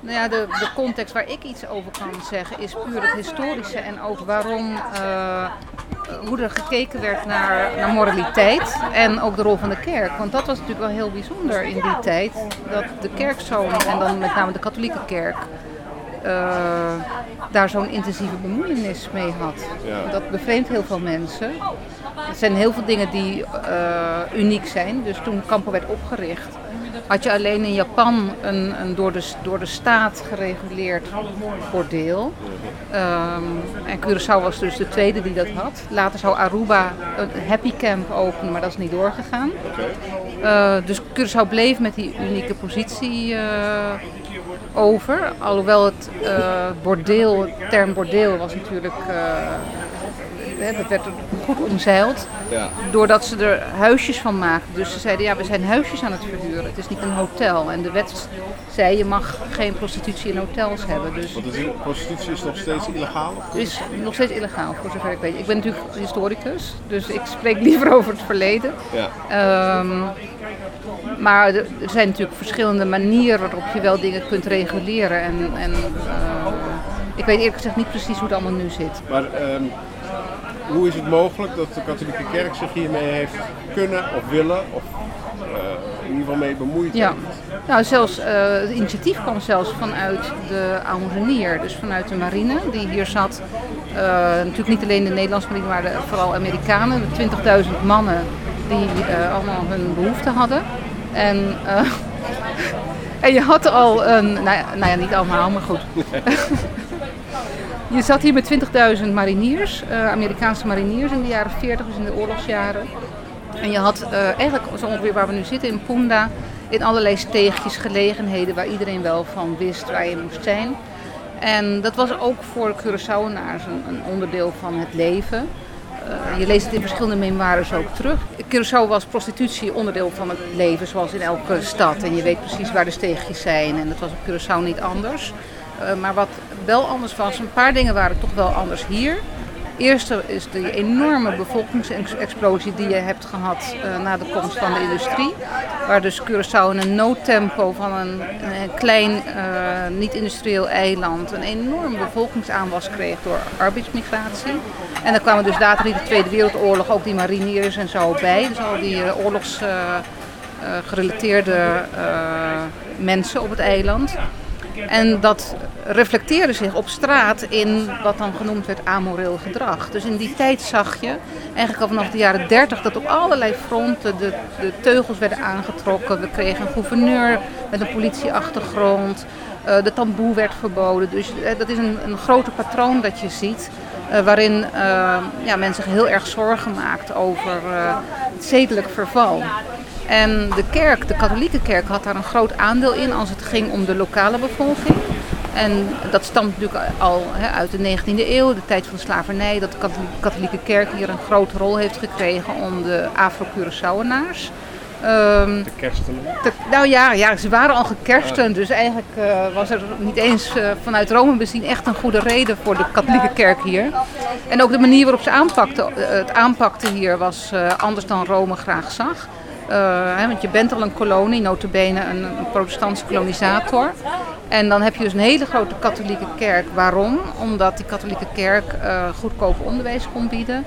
Nou ja, de, de context waar ik iets over kan zeggen is puur het historische en ook waarom, uh, hoe er gekeken werd naar, naar moraliteit en ook de rol van de kerk. Want dat was natuurlijk wel heel bijzonder in die tijd, dat de kerkzoon en dan met name de katholieke kerk uh, daar zo'n intensieve bemoeienis mee had. Ja. Dat bevreemdt heel veel mensen. Er zijn heel veel dingen die uh, uniek zijn. Dus toen Campo werd opgericht, had je alleen in Japan een, een door, de, door de staat gereguleerd bordeel. Um, en Curaçao was dus de tweede die dat had. Later zou Aruba een happy camp openen, maar dat is niet doorgegaan. Uh, dus Curaçao bleef met die unieke positie uh, over. Alhoewel het uh, bordeel, het term bordeel was natuurlijk dat werd goed omzeild. Ja. Doordat ze er huisjes van maakten. Dus ze zeiden, ja, we zijn huisjes aan het verhuren. Het is niet een hotel. En de wet zei, je mag geen prostitutie in hotels hebben. Dus Want de prostitutie is nog steeds illegaal? Is nog steeds illegaal, voor zover ik weet. Ik ben natuurlijk historicus, dus ik spreek liever over het verleden. Ja. Um, maar er zijn natuurlijk verschillende manieren waarop je wel dingen kunt reguleren. En, en uh, ik weet eerlijk gezegd niet precies hoe het allemaal nu zit. Maar um, hoe is het mogelijk dat de katholieke kerk zich hiermee heeft kunnen of willen of uh, in ieder geval mee bemoeid ja. Nou, zelfs uh, het initiatief kwam zelfs vanuit de Aalmoezenier, dus vanuit de marine die hier zat. Uh, natuurlijk niet alleen de Nederlandse marine, maar de, vooral Amerikanen, 20.000 mannen die allemaal hun behoeften hadden. En, en je had al een, nou ja, nou ja niet allemaal, maar goed. Je zat hier met 20.000 mariniers, uh, Amerikaanse mariniers in de jaren 40, dus in de oorlogsjaren. En je had uh, eigenlijk zo ongeveer waar we nu zitten in Punda, in allerlei steegjes, gelegenheden waar iedereen wel van wist waar je moest zijn. En dat was ook voor Curaçaoenaars een, een onderdeel van het leven. Uh, je leest het in verschillende memoires ook terug. Curaçao was prostitutie onderdeel van het leven, zoals in elke stad. En je weet precies waar de steegjes zijn. En dat was op Curaçao niet anders. Uh, maar wat wel anders was, een paar dingen waren toch wel anders hier. Eerste is de enorme bevolkingsexplosie die je hebt gehad uh, na de komst van de industrie. Waar dus Curaçao in een noodtempo van een, klein uh, niet-industrieel eiland een enorme bevolkingsaanwas kreeg door arbeidsmigratie. En dan kwamen dus later in de Tweede Wereldoorlog ook die mariniers en zo bij. Dus al die uh, oorlogsgerelateerde mensen op het eiland. En dat reflecteerde zich op straat in wat dan genoemd werd amoreel gedrag. Dus in die tijd zag je, eigenlijk al vanaf de jaren 30, dat op allerlei fronten de, de teugels werden aangetrokken. We kregen een gouverneur met een politieachtergrond. Uh, de tamboe werd verboden. Dus uh, dat is een, een grote patroon dat je ziet. Uh, waarin ja, men zich heel erg zorgen maakt over het zedelijk verval. En de kerk, de katholieke kerk, had daar een groot aandeel in als het ging om de lokale bevolking. En dat stamt natuurlijk al he, uit de 19e eeuw, de tijd van de slavernij, dat de katholieke kerk hier een grote rol heeft gekregen om de Afro-Curaçaoenaars. Um, de kersten? nou ja, ja, ze waren al gekersten, dus eigenlijk uh, was er niet eens uh, vanuit Rome bezien echt een goede reden voor de katholieke kerk hier. En ook de manier waarop ze aanpakte, uh, het aanpakte hier was anders dan Rome graag zag. Hè, want je bent al een kolonie, notabene een, een protestantse kolonisator. En dan heb je dus een hele grote katholieke kerk. Waarom? Omdat die katholieke kerk uh, goedkoop onderwijs kon bieden.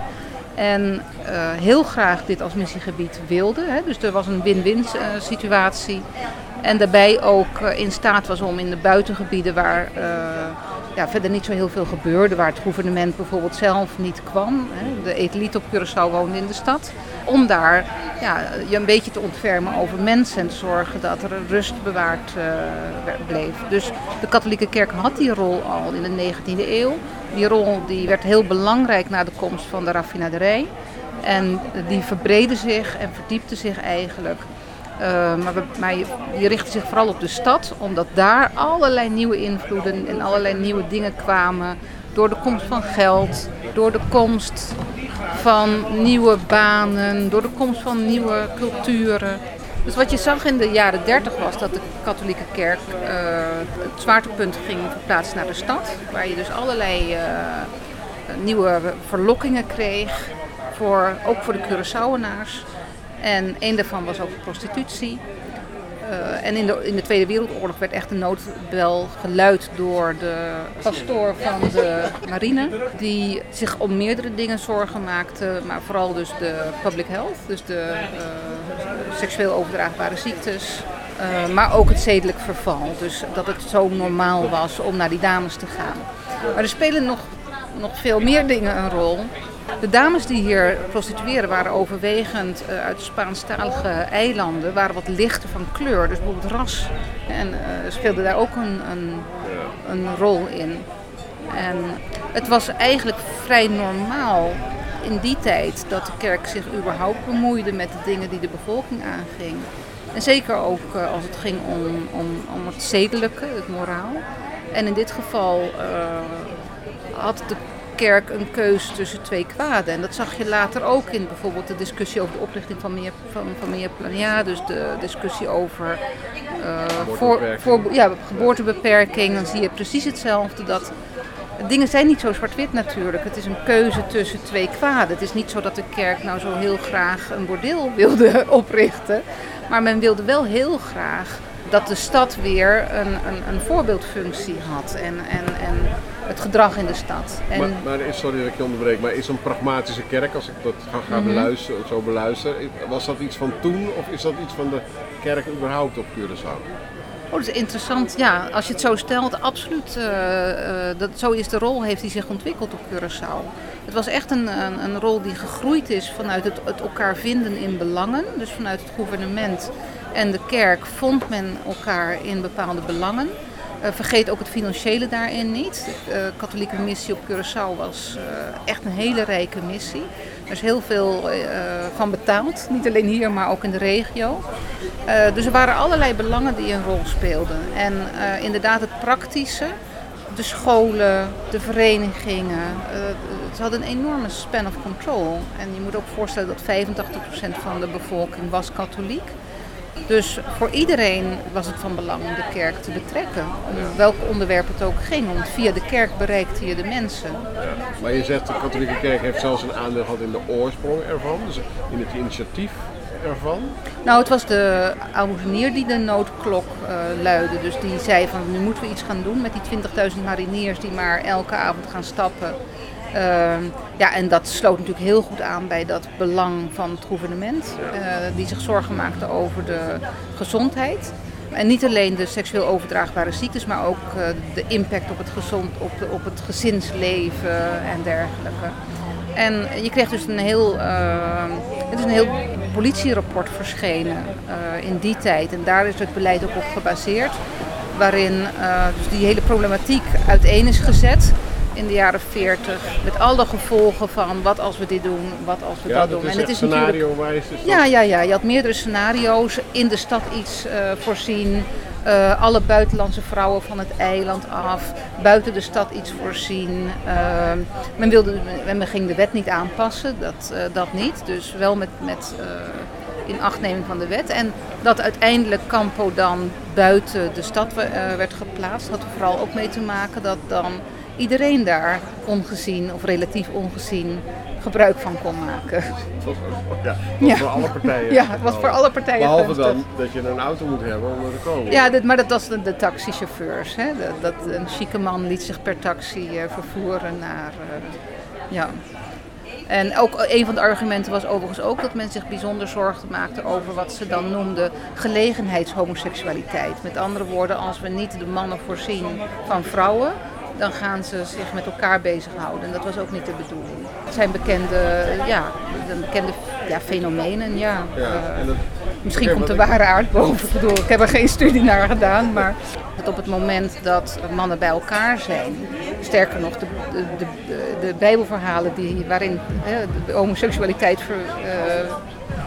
En uh, heel graag dit als missiegebied wilde. Hè. Dus er was een win-win situatie. En daarbij ook in staat was om in de buitengebieden waar ja, verder niet zo heel veel gebeurde. Waar het gouvernement bijvoorbeeld zelf niet kwam. Hè. De elite op Curaçao woonde in de stad. Om daar ja, je een beetje te ontfermen over mensen en te zorgen dat er rust bewaard uh, bleef. Dus de katholieke kerk had die rol al in de 19e eeuw. Die rol die werd heel belangrijk na de komst van de raffinaderij. En die verbreedde zich en verdiepte zich eigenlijk. Uh, maar, maar je, je richtte zich vooral op de stad, omdat daar allerlei nieuwe invloeden en allerlei nieuwe dingen kwamen. Door de komst van geld, door de komst van nieuwe banen, door de komst van nieuwe culturen. Dus wat je zag in de jaren 30 was dat de katholieke kerk uh, het zwaartepunt ging verplaatsen naar de stad. Waar je dus allerlei uh, nieuwe verlokkingen kreeg, voor, ook voor de Curaçaoenaars. En een daarvan was ook prostitutie. Uh, en in de, in de Tweede Wereldoorlog werd echt een noodbel geluid door de pastoor van de marine. Die zich om meerdere dingen zorgen maakte, maar vooral dus de public health, dus de uh, seksueel overdraagbare ziektes. Uh, maar ook het zedelijk verval. Dus dat het zo normaal was om naar die dames te gaan. Maar er spelen nog, nog veel meer dingen een rol. De dames die hier prostitueren waren overwegend uh, uit Spaanstalige eilanden, waren wat lichter van kleur, dus bijvoorbeeld ras. En uh, speelde daar ook een, een, een rol in. En het was eigenlijk vrij normaal in die tijd dat de kerk zich überhaupt bemoeide met de dingen die de bevolking aanging. En zeker ook uh, als het ging om, om, om het zedelijke, het moraal. En in dit geval had de kerk een keus tussen twee kwaden. En dat zag je later ook in bijvoorbeeld de discussie over de oprichting van meer, van, van meer plania. Dus de discussie over uh, voor, voor, ja, geboortebeperking. Dan zie je precies hetzelfde. Dat, dingen zijn niet zo zwart-wit natuurlijk. Het is een keuze tussen twee kwaden. Het is niet zo dat de kerk nou zo heel graag een bordeel wilde oprichten. Maar men wilde wel heel graag dat de stad weer een, een, een voorbeeldfunctie had. En, en, en het gedrag in de stad. En maar, maar sorry dat ik je onderbreek, maar is een pragmatische kerk, als ik dat ga, ga mm -hmm. beluisteren, zo beluisteren, was dat iets van toen of is dat iets van de kerk überhaupt op Curaçao? Oh, dat is interessant. Ja, als je het zo stelt, absoluut. Uh, uh, dat, zo is de rol, heeft hij zich ontwikkeld op Curaçao. Het was echt een, een, een rol die gegroeid is vanuit het, het, elkaar vinden in belangen. Dus vanuit het gouvernement en de kerk vond men elkaar in bepaalde belangen. Uh, vergeet ook het financiële daarin niet. De uh, katholieke missie op Curaçao was uh, echt een hele rijke missie. Er is heel veel van betaald, niet alleen hier, maar ook in de regio. dus er waren allerlei belangen die een rol speelden. En inderdaad het praktische, de scholen, de verenigingen. ze hadden een enorme span of control. En je moet ook voorstellen dat 85% van de bevolking was katholiek. Dus voor iedereen was het van belang om de kerk te betrekken. Om welk onderwerp het ook ging. Want via de kerk bereikte je de mensen. Ja. Maar je zegt de katholieke kerk heeft zelfs een aandeel gehad in de oorsprong ervan. Dus in het initiatief ervan. Nou, het was de oudenier die de noodklok uh, luidde. Dus die zei van nu moeten we iets gaan doen met die 20.000 mariniers die maar elke avond gaan stappen. Uh, ja, en dat sloot natuurlijk heel goed aan bij dat belang van het gouvernement, uh, die zich zorgen maakte over de gezondheid. En niet alleen de seksueel overdraagbare ziektes, maar ook uh, de impact op het, gezond, op, de, op het gezinsleven en dergelijke. En je kreeg dus een heel, uh, het is een heel politierapport verschenen in die tijd. En daar is het beleid ook op gebaseerd. Waarin dus die hele problematiek uiteen is gezet in de jaren 40. Met al de gevolgen van wat als we dit doen, wat als we ja, dat, dat doen. En het is scenario wijs. Dus ja, ja, ja, je had meerdere scenario's. In de stad iets uh, voorzien. Uh, alle buitenlandse vrouwen van het eiland af. Buiten de stad iets voorzien. Uh, men, wilde, men ging de wet niet aanpassen, dat, dat niet. Dus wel met, met inachtneming van de wet. En dat uiteindelijk Campo dan buiten de stad werd geplaatst, had er vooral ook mee te maken dat dan iedereen daar ongezien of relatief ongezien gebruik van kon maken. Ja, was ja. voor alle partijen. Ja, het was voor alle partijen. Behalve dan dat je een auto moet hebben om er te komen. Ja, dit, maar dat was de, de taxichauffeurs. Hè? Dat, dat, een chique man liet zich per taxi uh, vervoeren naar... Uh, ja. En ook een van de argumenten was overigens ook dat men zich bijzonder zorgde maakte over wat ze dan noemden gelegenheidshomoseksualiteit. Met andere woorden, als we niet de mannen voorzien van vrouwen, dan gaan ze zich met elkaar bezighouden. En dat was ook niet de bedoeling. Het zijn bekende, ja, bekende ja, fenomenen, ja. ja uh, dat, misschien komt de ware aard boven. Ik bedoel, ik heb er geen studie naar gedaan, maar dat op het moment dat mannen bij elkaar zijn, sterker nog, de, de, de, de bijbelverhalen die, waarin hè, de homoseksualiteit ver, uh,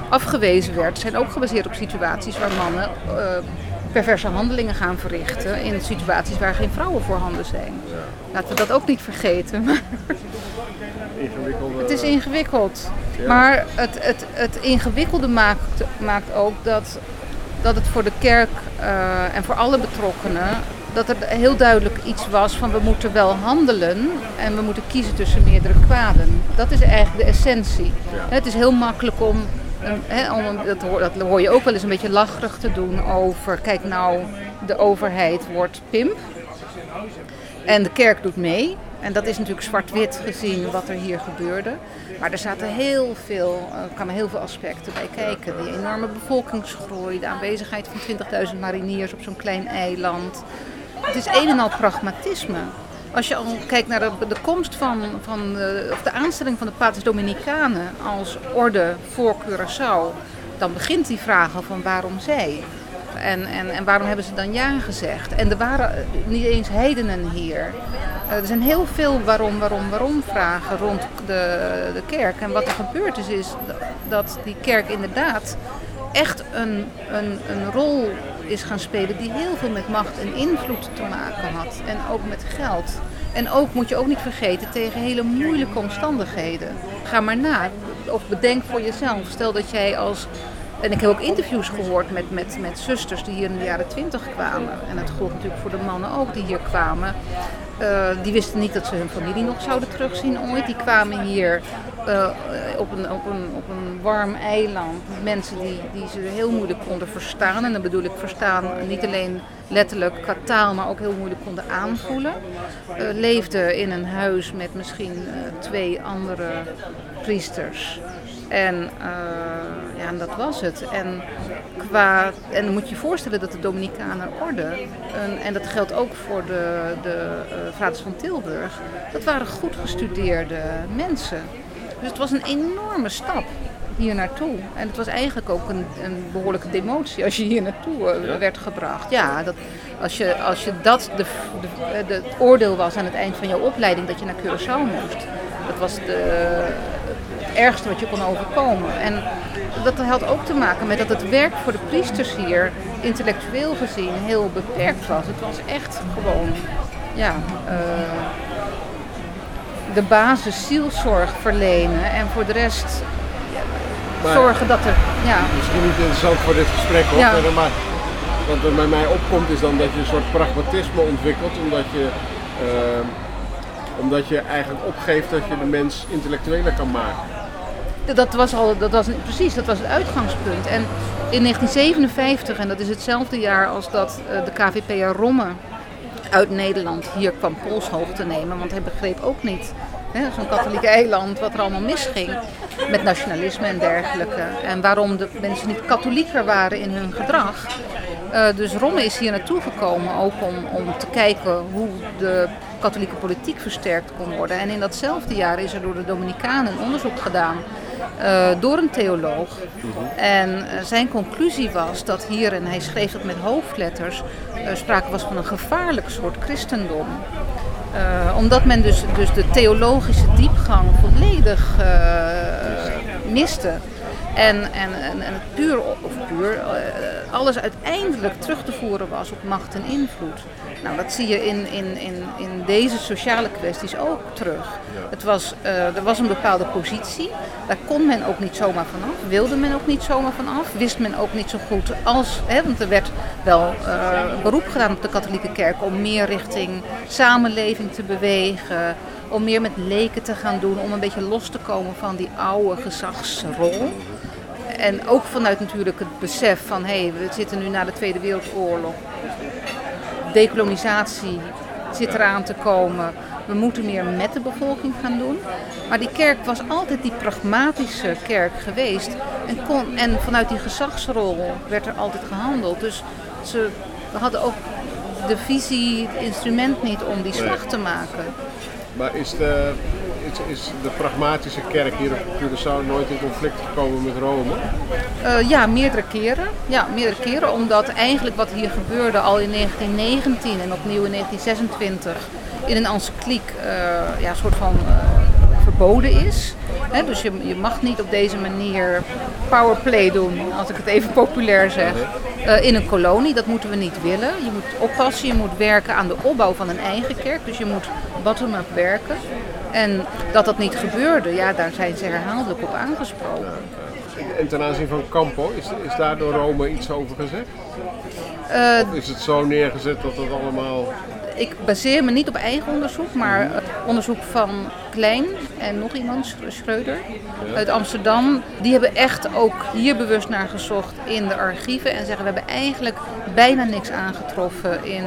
afgewezen werd, zijn ook gebaseerd op situaties waar mannen uh, perverse handelingen gaan verrichten in situaties waar geen vrouwen voorhanden zijn. Ja. Laten we dat ook niet vergeten. Het is ingewikkeld. Maar het, het, het ingewikkelde maakt, maakt ook dat, dat het voor de kerk uh, en voor alle betrokkenen dat er heel duidelijk iets was van we moeten wel handelen en we moeten kiezen tussen meerdere kwaden. Dat is eigenlijk de essentie. Ja. Het is heel makkelijk om om, dat, hoor, dat hoor je ook wel eens een beetje lacherig te doen over, kijk nou, de overheid wordt pimp en de kerk doet mee. En dat is natuurlijk zwart-wit gezien wat er hier gebeurde. Maar er zaten heel veel, er kwamen heel veel aspecten bij kijken. Die enorme bevolkingsgroei, de aanwezigheid van 20.000 mariniers op zo'n klein eiland. Het is een en al pragmatisme. Als je al kijkt naar de, komst van, van de, of de aanstelling van de Paters Dominicanen als orde voor Curaçao, dan begint die vraag al van waarom zij. En, en, en waarom hebben ze dan ja gezegd? En er waren niet eens heidenen hier. Uh, er zijn heel veel waarom, waarom, waarom vragen rond de, de kerk. En wat er gebeurd is, is dat die kerk inderdaad echt een, een, een rol is gaan spelen die heel veel met macht en invloed te maken had. En ook met geld. En ook moet je ook niet vergeten tegen hele moeilijke omstandigheden. Ga maar na. Of bedenk voor jezelf. Stel dat jij als en ik heb ook interviews gehoord met, met, met zusters die hier in de jaren twintig kwamen. En dat gold natuurlijk voor de mannen ook die hier kwamen. Uh, die wisten niet dat ze hun familie nog zouden terugzien ooit. Die kwamen hier uh, op, een, op, een, op een warm eiland. Mensen die, die ze heel moeilijk konden verstaan. En dan bedoel ik verstaan niet alleen letterlijk qua taal, maar ook heel moeilijk konden aanvoelen. Uh, leefden in een huis met misschien twee andere priesters. En, ja, en dat was het. En, qua, en dan moet je je voorstellen dat de Dominicaner orde, en, en dat geldt ook voor de, de Vaders van Tilburg, dat waren goed gestudeerde mensen. Dus het was een enorme stap hier naartoe. En het was eigenlijk ook een, een behoorlijke demotie als je hier naartoe ja? werd gebracht. Ja, dat, als, je, als je dat de, de, de, het oordeel was aan het eind van jouw opleiding dat je naar Curaçao moest. Dat was de, het ergste wat je kon overkomen. En dat had ook te maken met dat het werk voor de priesters hier intellectueel gezien heel beperkt was. Het was echt gewoon ja, uh, de basis zielzorg verlenen en voor de rest maar, zorgen dat er. Ja. Misschien niet interessant voor dit gesprek hoor, ja. maar wat er bij mij opkomt is dan dat je een soort pragmatisme ontwikkelt omdat je. Uh, omdat je eigenlijk opgeeft dat je de mens intellectueler kan maken. Dat was al, dat was, precies, dat was het uitgangspunt. En in 1957, en dat is hetzelfde jaar als dat de KVP Romme uit Nederland hier kwam polshoog te nemen. Want hij begreep ook niet, zo'n katholiek eiland, wat er allemaal misging met nationalisme en dergelijke. En waarom de mensen niet katholieker waren in hun gedrag. Uh, dus Romme is hier naartoe gekomen ook om, om te kijken hoe de katholieke politiek versterkt kon worden. En in datzelfde jaar is er door de Dominicanen een onderzoek gedaan uh, door een theoloog. En uh, zijn conclusie was dat hier, en hij schreef dat met hoofdletters, uh, sprake was van een gevaarlijk soort christendom. omdat men dus, dus de theologische diepgang volledig miste. En, en, en, en het puur, of puur, alles uiteindelijk terug te voeren was op macht en invloed. Nou, dat zie je in, in, in, in deze sociale kwesties ook terug. Het was, uh, er was een bepaalde positie, daar kon men ook niet zomaar vanaf, wilde men ook niet zomaar vanaf, wist men ook niet zo goed als, hè, want er werd wel uh, beroep gedaan op de katholieke kerk om meer richting samenleving te bewegen, om meer met leken te gaan doen, om een beetje los te komen van die oude gezagsrol. En ook vanuit natuurlijk het besef van hé, hey, we zitten nu na de Tweede Wereldoorlog decolonisatie zit eraan te komen. We moeten meer met de bevolking gaan doen. Maar die kerk was altijd die pragmatische kerk geweest. En, kon, en vanuit die gezagsrol werd er altijd gehandeld. Dus ze hadden ook de visie, het instrument niet om die slag te maken. Maar is de, is, de pragmatische kerk hier op Curaçao nooit in conflict gekomen met Rome? Uh, ja, meerdere keren. Ja, meerdere keren. Omdat eigenlijk wat hier gebeurde al in 1919 en opnieuw in 1926 in een encycliek uh, ja, soort van uh, verboden is. Dus je, je mag niet op deze manier powerplay doen, als ik het even populair zeg, in een kolonie. Dat moeten we niet willen. Je moet oppassen, je moet werken aan de opbouw van een eigen kerk. Dus je moet bottom-up werken. En dat dat niet gebeurde, ja, daar zijn ze herhaaldelijk op aangesproken. En ten aanzien van Campo, is, is daar door Rome iets over gezegd? Uh, of is het zo neergezet dat het allemaal ik baseer me niet op eigen onderzoek, maar onderzoek van Klein en nog iemand, Schreuder, uit Amsterdam. Die hebben echt ook hier bewust naar gezocht in de archieven en zeggen we hebben eigenlijk bijna niks aangetroffen in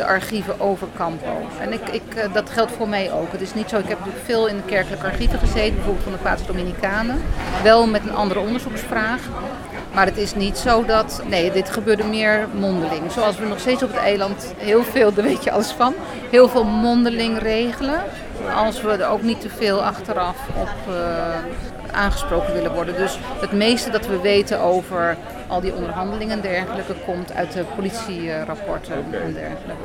de archieven over Campo. En ik, ik, eh, dat geldt voor mij ook. Het is niet zo, ik heb natuurlijk veel in de kerkelijke archieven gezeten, bijvoorbeeld van de Paters Dominicanen. Wel met een andere onderzoeksvraag. Maar het is niet zo dat, nee, dit gebeurde meer mondeling. Zoals we nog steeds op het eiland heel veel, daar weet je alles van, heel veel mondeling regelen. Als we er ook niet te veel achteraf op uh, aangesproken willen worden. Dus het meeste dat we weten over al die onderhandelingen en dergelijke komt uit de politierapporten en dergelijke.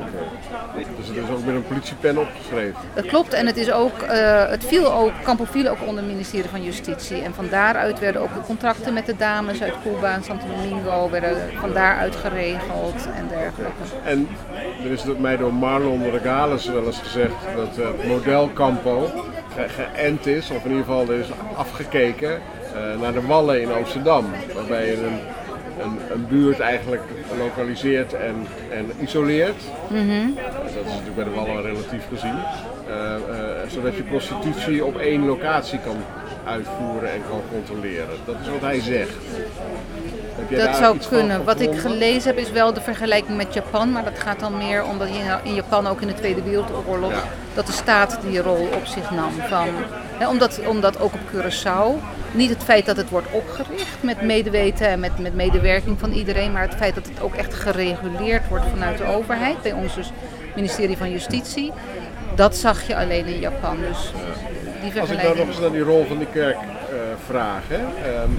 Dus het is ook met een politiepen opgeschreven? Dat klopt en het, is ook, uh, het viel ook, Campo viel ook onder het ministerie van Justitie. En van daaruit werden ook de contracten met de dames uit Cuba en Santo Domingo werden van daaruit geregeld en dergelijke. En er is mij door Marlon Regales wel eens gezegd dat het model Campo geënt is, of in ieder geval is afgekeken uh, naar de wallen in Amsterdam. Waarbij je een een, een buurt eigenlijk lokaliseert en, en isoleert. Mhm. Dat is natuurlijk bij de Wallen relatief gezien. Uh, uh, zodat je prostitutie op één locatie kan uitvoeren en kan controleren. Dat is wat hij zegt. Dat zou kunnen. Wat ik gelezen heb is wel de vergelijking met Japan, maar dat gaat dan meer omdat je in Japan ook in de Tweede Wereldoorlog dat de staat die rol op zich nam. Van, hè, omdat, omdat ook op Curaçao niet het feit dat het wordt opgericht met medeweten en met, met medewerking van iedereen, maar het feit dat het ook echt gereguleerd wordt vanuit de overheid, bij ons dus ministerie van Justitie. Dat zag je alleen in Japan. Dus die Als ik nou nog eens naar die rol van de kerk vraag. Ehm,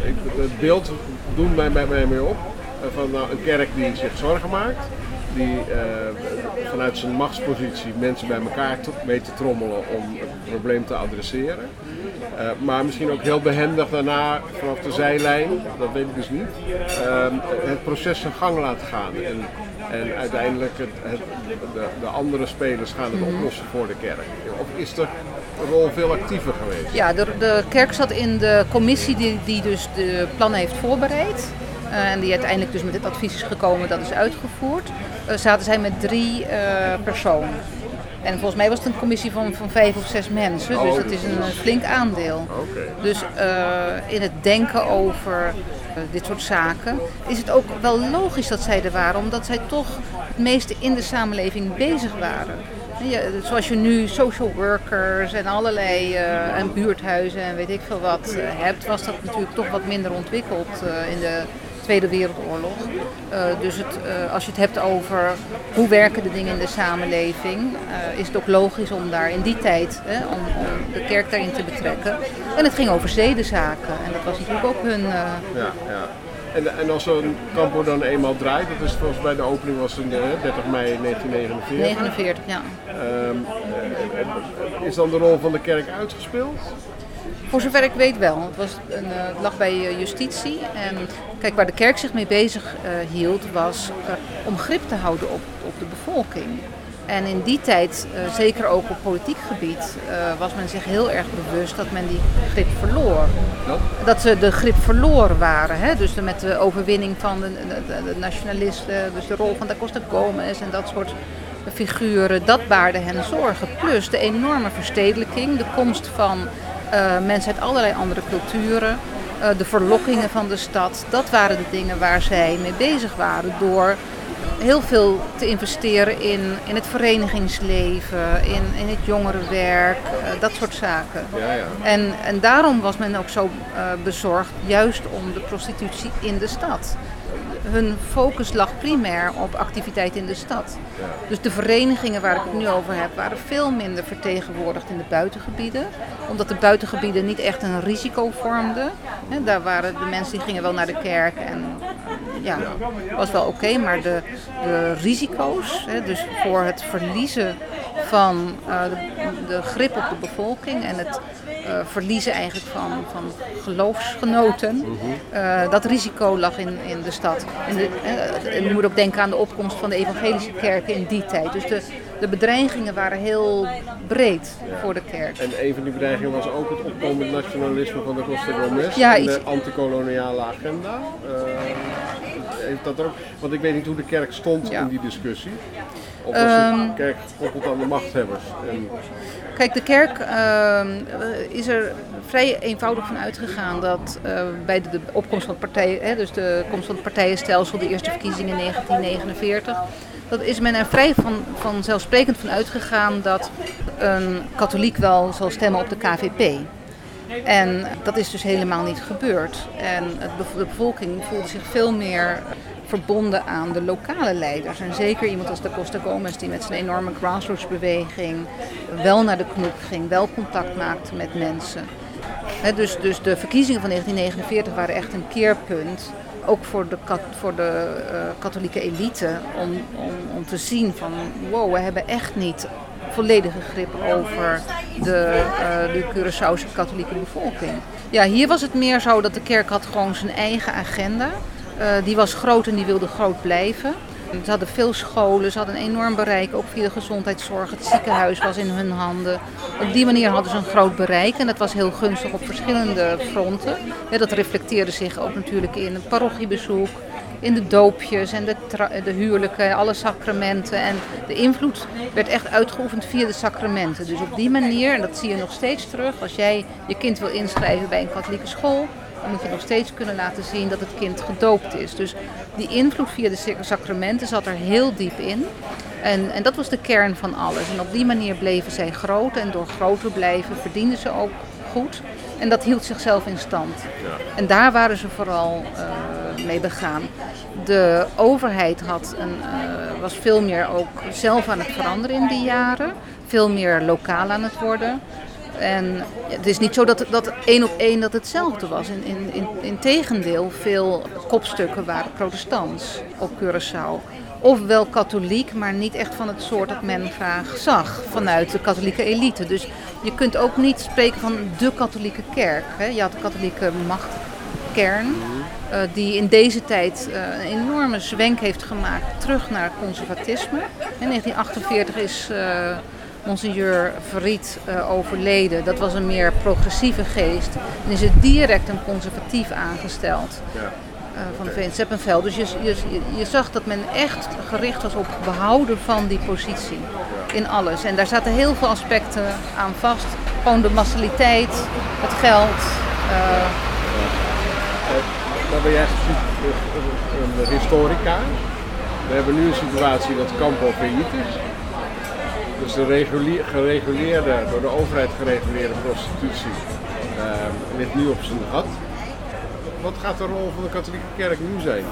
het beeld doet mij, mij, mij mee op uh, van nou, een kerk die zich zorgen maakt. Die uh, vanuit zijn machtspositie mensen bij elkaar mee te trommelen om het probleem te adresseren. Uh, maar misschien ook heel behendig daarna vanaf de zijlijn, dat weet ik dus niet, uh, het proces zijn gang laten gaan. En, en uiteindelijk het, het, de, de, andere spelers gaan het oplossen voor de kerk. Of is de rol veel actiever geweest? Ja, de, de kerk zat in de commissie die, die dus de plannen heeft voorbereid. Uh, en die uiteindelijk dus met het advies is gekomen dat is uitgevoerd. zaten zij met drie personen. En volgens mij was het een commissie van, van vijf of zes mensen. dus oh, dat is een flink aandeel. Dus uh, in het denken over dit soort zaken is het ook wel logisch dat zij er waren. Omdat zij toch het meeste in de samenleving bezig waren. Ja, zoals je nu social workers en allerlei uh, en buurthuizen en weet ik veel wat hebt, was dat natuurlijk toch wat minder ontwikkeld in de Tweede Wereldoorlog. Dus het, als je het hebt over hoe werken de dingen in de samenleving, is het ook logisch om daar in die tijd, om, de kerk daarin te betrekken. En het ging over zedenzaken en dat was natuurlijk ook hun... Ja, ja. En, en als zo'n campo dan eenmaal draait, dat is volgens mij de opening was in 30 mei 1949. 49, ja. Um, is dan de rol van de kerk uitgespeeld? Voor zover ik weet wel. Het, was een, uh, het lag bij justitie. En kijk, waar de kerk zich mee bezig uh, hield, was om grip te houden op, op de bevolking. En in die tijd, zeker ook op politiek gebied, was men zich heel erg bewust dat men die grip verloor. Dat ze de grip verloren waren. Hè? Dus met de overwinning van de, de, de nationalisten, dus de rol van da Costa Gomez en dat soort figuren, dat baarde hen zorgen. Plus de enorme verstedelijking, de komst van uh, mensen uit allerlei andere culturen, de verlokkingen van de stad. Dat waren de dingen waar zij mee bezig waren door heel veel te investeren in, in het verenigingsleven, in, in het jongerenwerk, uh, dat soort zaken. Ja, ja. En, en daarom was men ook zo bezorgd, juist om de prostitutie in de stad hun focus lag primair op activiteit in de stad. Dus de verenigingen waar ik het nu over heb, waren veel minder vertegenwoordigd in de buitengebieden. Omdat de buitengebieden niet echt een risico vormden. daar waren de mensen die gingen wel naar de kerk en ja, was wel oké. maar de, de risico's, dus voor het verliezen van uh, de, de, grip op de bevolking en het uh, verliezen eigenlijk van, van geloofsgenoten. Uh, dat risico lag in, in de stad. En, de, en je moet ook denken aan de opkomst van de evangelische kerken in die tijd. Dus de, de bedreigingen waren heel breed voor de kerk. En een van die bedreigingen was ook het opkomend nationalisme van de Costa Gomez ja, en de antikoloniale agenda. Heeft dat ook? Want ik weet niet hoe de kerk stond in die discussie. Of was de ehm, kerk gekoppeld aan de machthebbers? En... Kijk, de kerk uh, is er vrij eenvoudig van uitgegaan dat uh, bij de, de, opkomst van het partij, hè, dus de komst van het partijenstelsel, de eerste verkiezingen in 1949, dat is men er vrij van, vanzelfsprekend van uitgegaan dat een katholiek wel zal stemmen op de KVP. En dat is dus helemaal niet gebeurd. En de bevolking voelde zich veel meer verbonden aan de lokale leiders. En zeker iemand als de Costa Gomez die met zijn enorme grassroots-beweging wel naar de knoep ging, wel contact maakte met mensen. dus, dus de verkiezingen van 1949 waren echt een keerpunt. Ook voor de, voor de uh, katholieke elite. Om, om, om te zien van wow, we hebben echt niet volledige grip over de, uh, de Curaçaose katholieke bevolking. Ja, hier was het meer zo dat de kerk had gewoon zijn eigen agenda. Uh, die was groot en die wilde groot blijven. Ze hadden veel scholen, ze hadden een enorm bereik, ook via de gezondheidszorg. Het ziekenhuis was in hun handen. Op die manier hadden ze een groot bereik en dat was heel gunstig op verschillende fronten. Dat reflecteerde zich ook natuurlijk in het parochiebezoek, in de doopjes en de, de huwelijken, alle sacramenten. En de invloed werd echt uitgeoefend via de sacramenten. Dus op die manier, en dat zie je nog steeds terug, als jij je kind wil inschrijven bij een katholieke school, dan moet je nog steeds kunnen laten zien dat het kind gedoopt is. Dus die invloed via de sacramenten zat er heel diep in. En, en dat was de kern van alles. En op die manier bleven zij groot en door groter blijven verdienden ze ook goed. En dat hield zichzelf in stand. Ja. En daar waren ze vooral uh, mee begaan. De overheid had een, uh, was veel meer ook zelf aan het veranderen in die jaren. Veel meer lokaal aan het worden. En het is niet zo dat, dat één op één dat hetzelfde was. In, in, in, in tegendeel, veel kopstukken waren protestants op Curaçao. Ofwel katholiek, maar niet echt van het soort dat men graag zag vanuit de katholieke elite. Dus je kunt ook niet spreken van de katholieke kerk. Hè. Je had de katholieke machtkern, uh, die in deze tijd uh, een enorme zwenk heeft gemaakt terug naar conservatisme. In 1948 is... Uh, Monseigneur Verriet overleden. Dat was een meer progressieve geest. En is het direct een conservatief aangesteld. Ja. Uh, van Veen Zeppenveld. Dus je, je, zag dat men echt gericht was op behouden van die positie. In alles. En daar zaten heel veel aspecten aan vast. Gewoon de massaliteit, het geld. Uh... Dan ben jij een historica. We hebben nu een situatie dat Campo failliet is. Dus de gereguleerde, door de overheid gereguleerde prostitutie uh, ligt nu op zijn gat. Wat gaat de rol van de katholieke kerk nu zijn?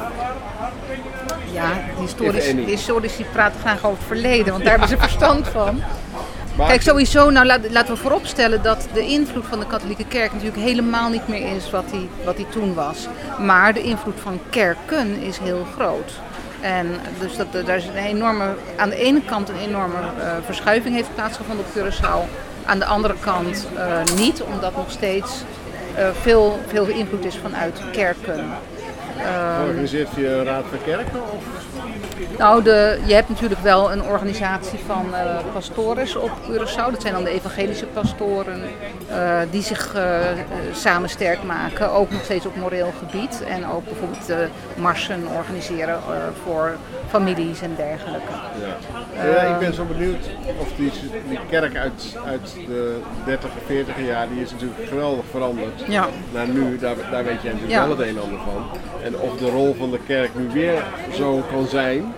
Ja, historisch, historici praten graag over het verleden, want daar hebben ze verstand van. Kijk, sowieso, nou laten we vooropstellen dat de invloed van de katholieke kerk natuurlijk helemaal niet meer is wat die, wat die toen was. Maar de invloed van kerken is heel groot. En dus dat, daar is een enorme, aan de ene kant een enorme uh, verschuiving heeft plaatsgevonden op Curaçao. Aan de andere kant uh, niet, omdat nog steeds veel, veel invloed is vanuit kerken. Georganiseerd via een Raad van Kerken? Of? Nou, de, je hebt natuurlijk wel een organisatie van uh, pastores op Curaçao. Dat zijn dan de evangelische pastoren uh, die zich uh, samen sterk maken. Ook nog steeds op moreel gebied. En ook bijvoorbeeld marsen organiseren voor families en dergelijke. Ja. ja. ik ben zo benieuwd of die, die kerk uit, uit de 30 en 40 jaar, die is natuurlijk geweldig veranderd. Ja. Naar nu, daar, daar weet jij natuurlijk wel het een en ander van. En of de rol van de kerk nu weer zo kan zijn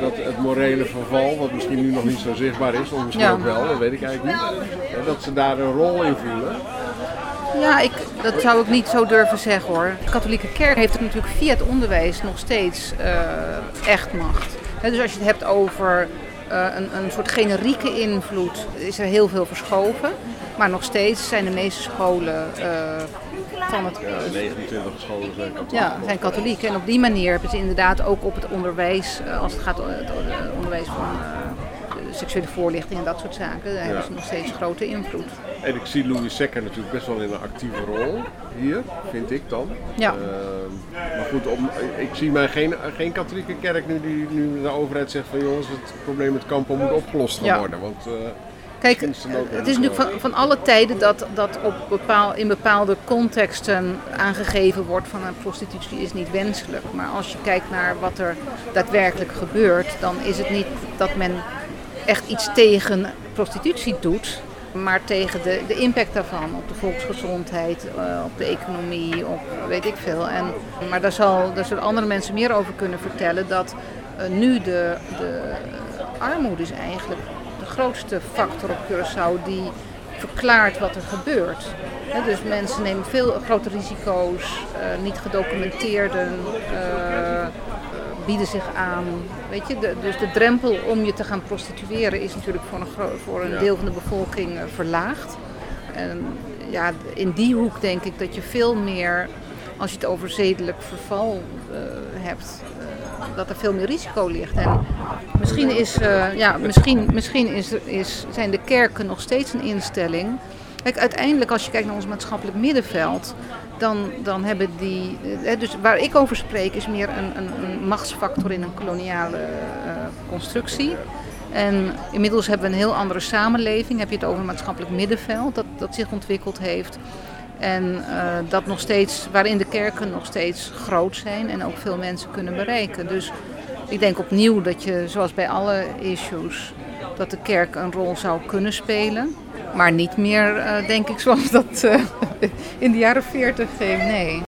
dat het morele verval, wat misschien nu nog niet zo zichtbaar is, of misschien ook wel, dat weet ik eigenlijk niet, dat ze daar een rol in voelen. Ja, ik, dat zou ik niet zo durven zeggen hoor. De katholieke kerk heeft natuurlijk via het onderwijs nog steeds uh, echt macht. dus als je het hebt over uh, een, een soort generieke invloed, is er heel veel verschoven. Maar nog steeds zijn de meeste scholen uh, van het... Ja, 29 scholen zijn katholiek. Ja, zijn katholiek. En op die manier hebben ze inderdaad ook op het onderwijs, als het gaat om het onderwijs van seksuele voorlichting en dat soort zaken, daar hebben ze nog steeds grote invloed. En ik zie Louis Secker natuurlijk best wel in een actieve rol hier, vind ik dan. Ja. Uh, maar goed, om, ik zie mij geen, geen katholieke kerk nu die nu de overheid zegt van jongens, het probleem met kampen moet opgelost gaan worden. Want, uh, Kijk, het is natuurlijk van, van alle tijden dat, dat op bepaal, in bepaalde contexten aangegeven wordt van een prostitutie is niet wenselijk. Maar als je kijkt naar wat er daadwerkelijk gebeurt, dan is het niet dat men echt iets tegen prostitutie doet, maar tegen de, de impact daarvan op de volksgezondheid, uh, op de economie, op weet ik veel. En, maar daar, zal, daar zullen andere mensen meer over kunnen vertellen dat uh, nu de, de armoede is eigenlijk grootste factor op Curaçao die verklaart wat er gebeurt. He, dus mensen nemen veel grote risico's, uh, niet gedocumenteerden bieden zich aan. Weet je, de, dus de drempel om je te gaan prostitueren is natuurlijk voor een, voor een deel van de bevolking uh, verlaagd. En ja, in die hoek denk ik dat je veel meer, als je het over zedelijk verval uh, hebt, uh, dat er veel meer risico ligt. En misschien, is, ja, misschien, misschien is, is, zijn de kerken nog steeds een instelling. Kijk, uiteindelijk als je kijkt naar ons maatschappelijk middenveld, dan, dan hebben die. dus waar ik over spreek is meer een, een, machtsfactor in een koloniale constructie. En inmiddels hebben we een heel andere samenleving. Heb je het over een maatschappelijk middenveld dat, dat zich ontwikkeld heeft. En uh, dat nog steeds, waarin de kerken nog steeds groot zijn en ook veel mensen kunnen bereiken. Dus ik denk opnieuw dat je, zoals bij alle issues, dat de kerk een rol zou kunnen spelen. Maar niet meer, uh, denk ik, zoals dat uh, in de jaren 40 ging. Nee.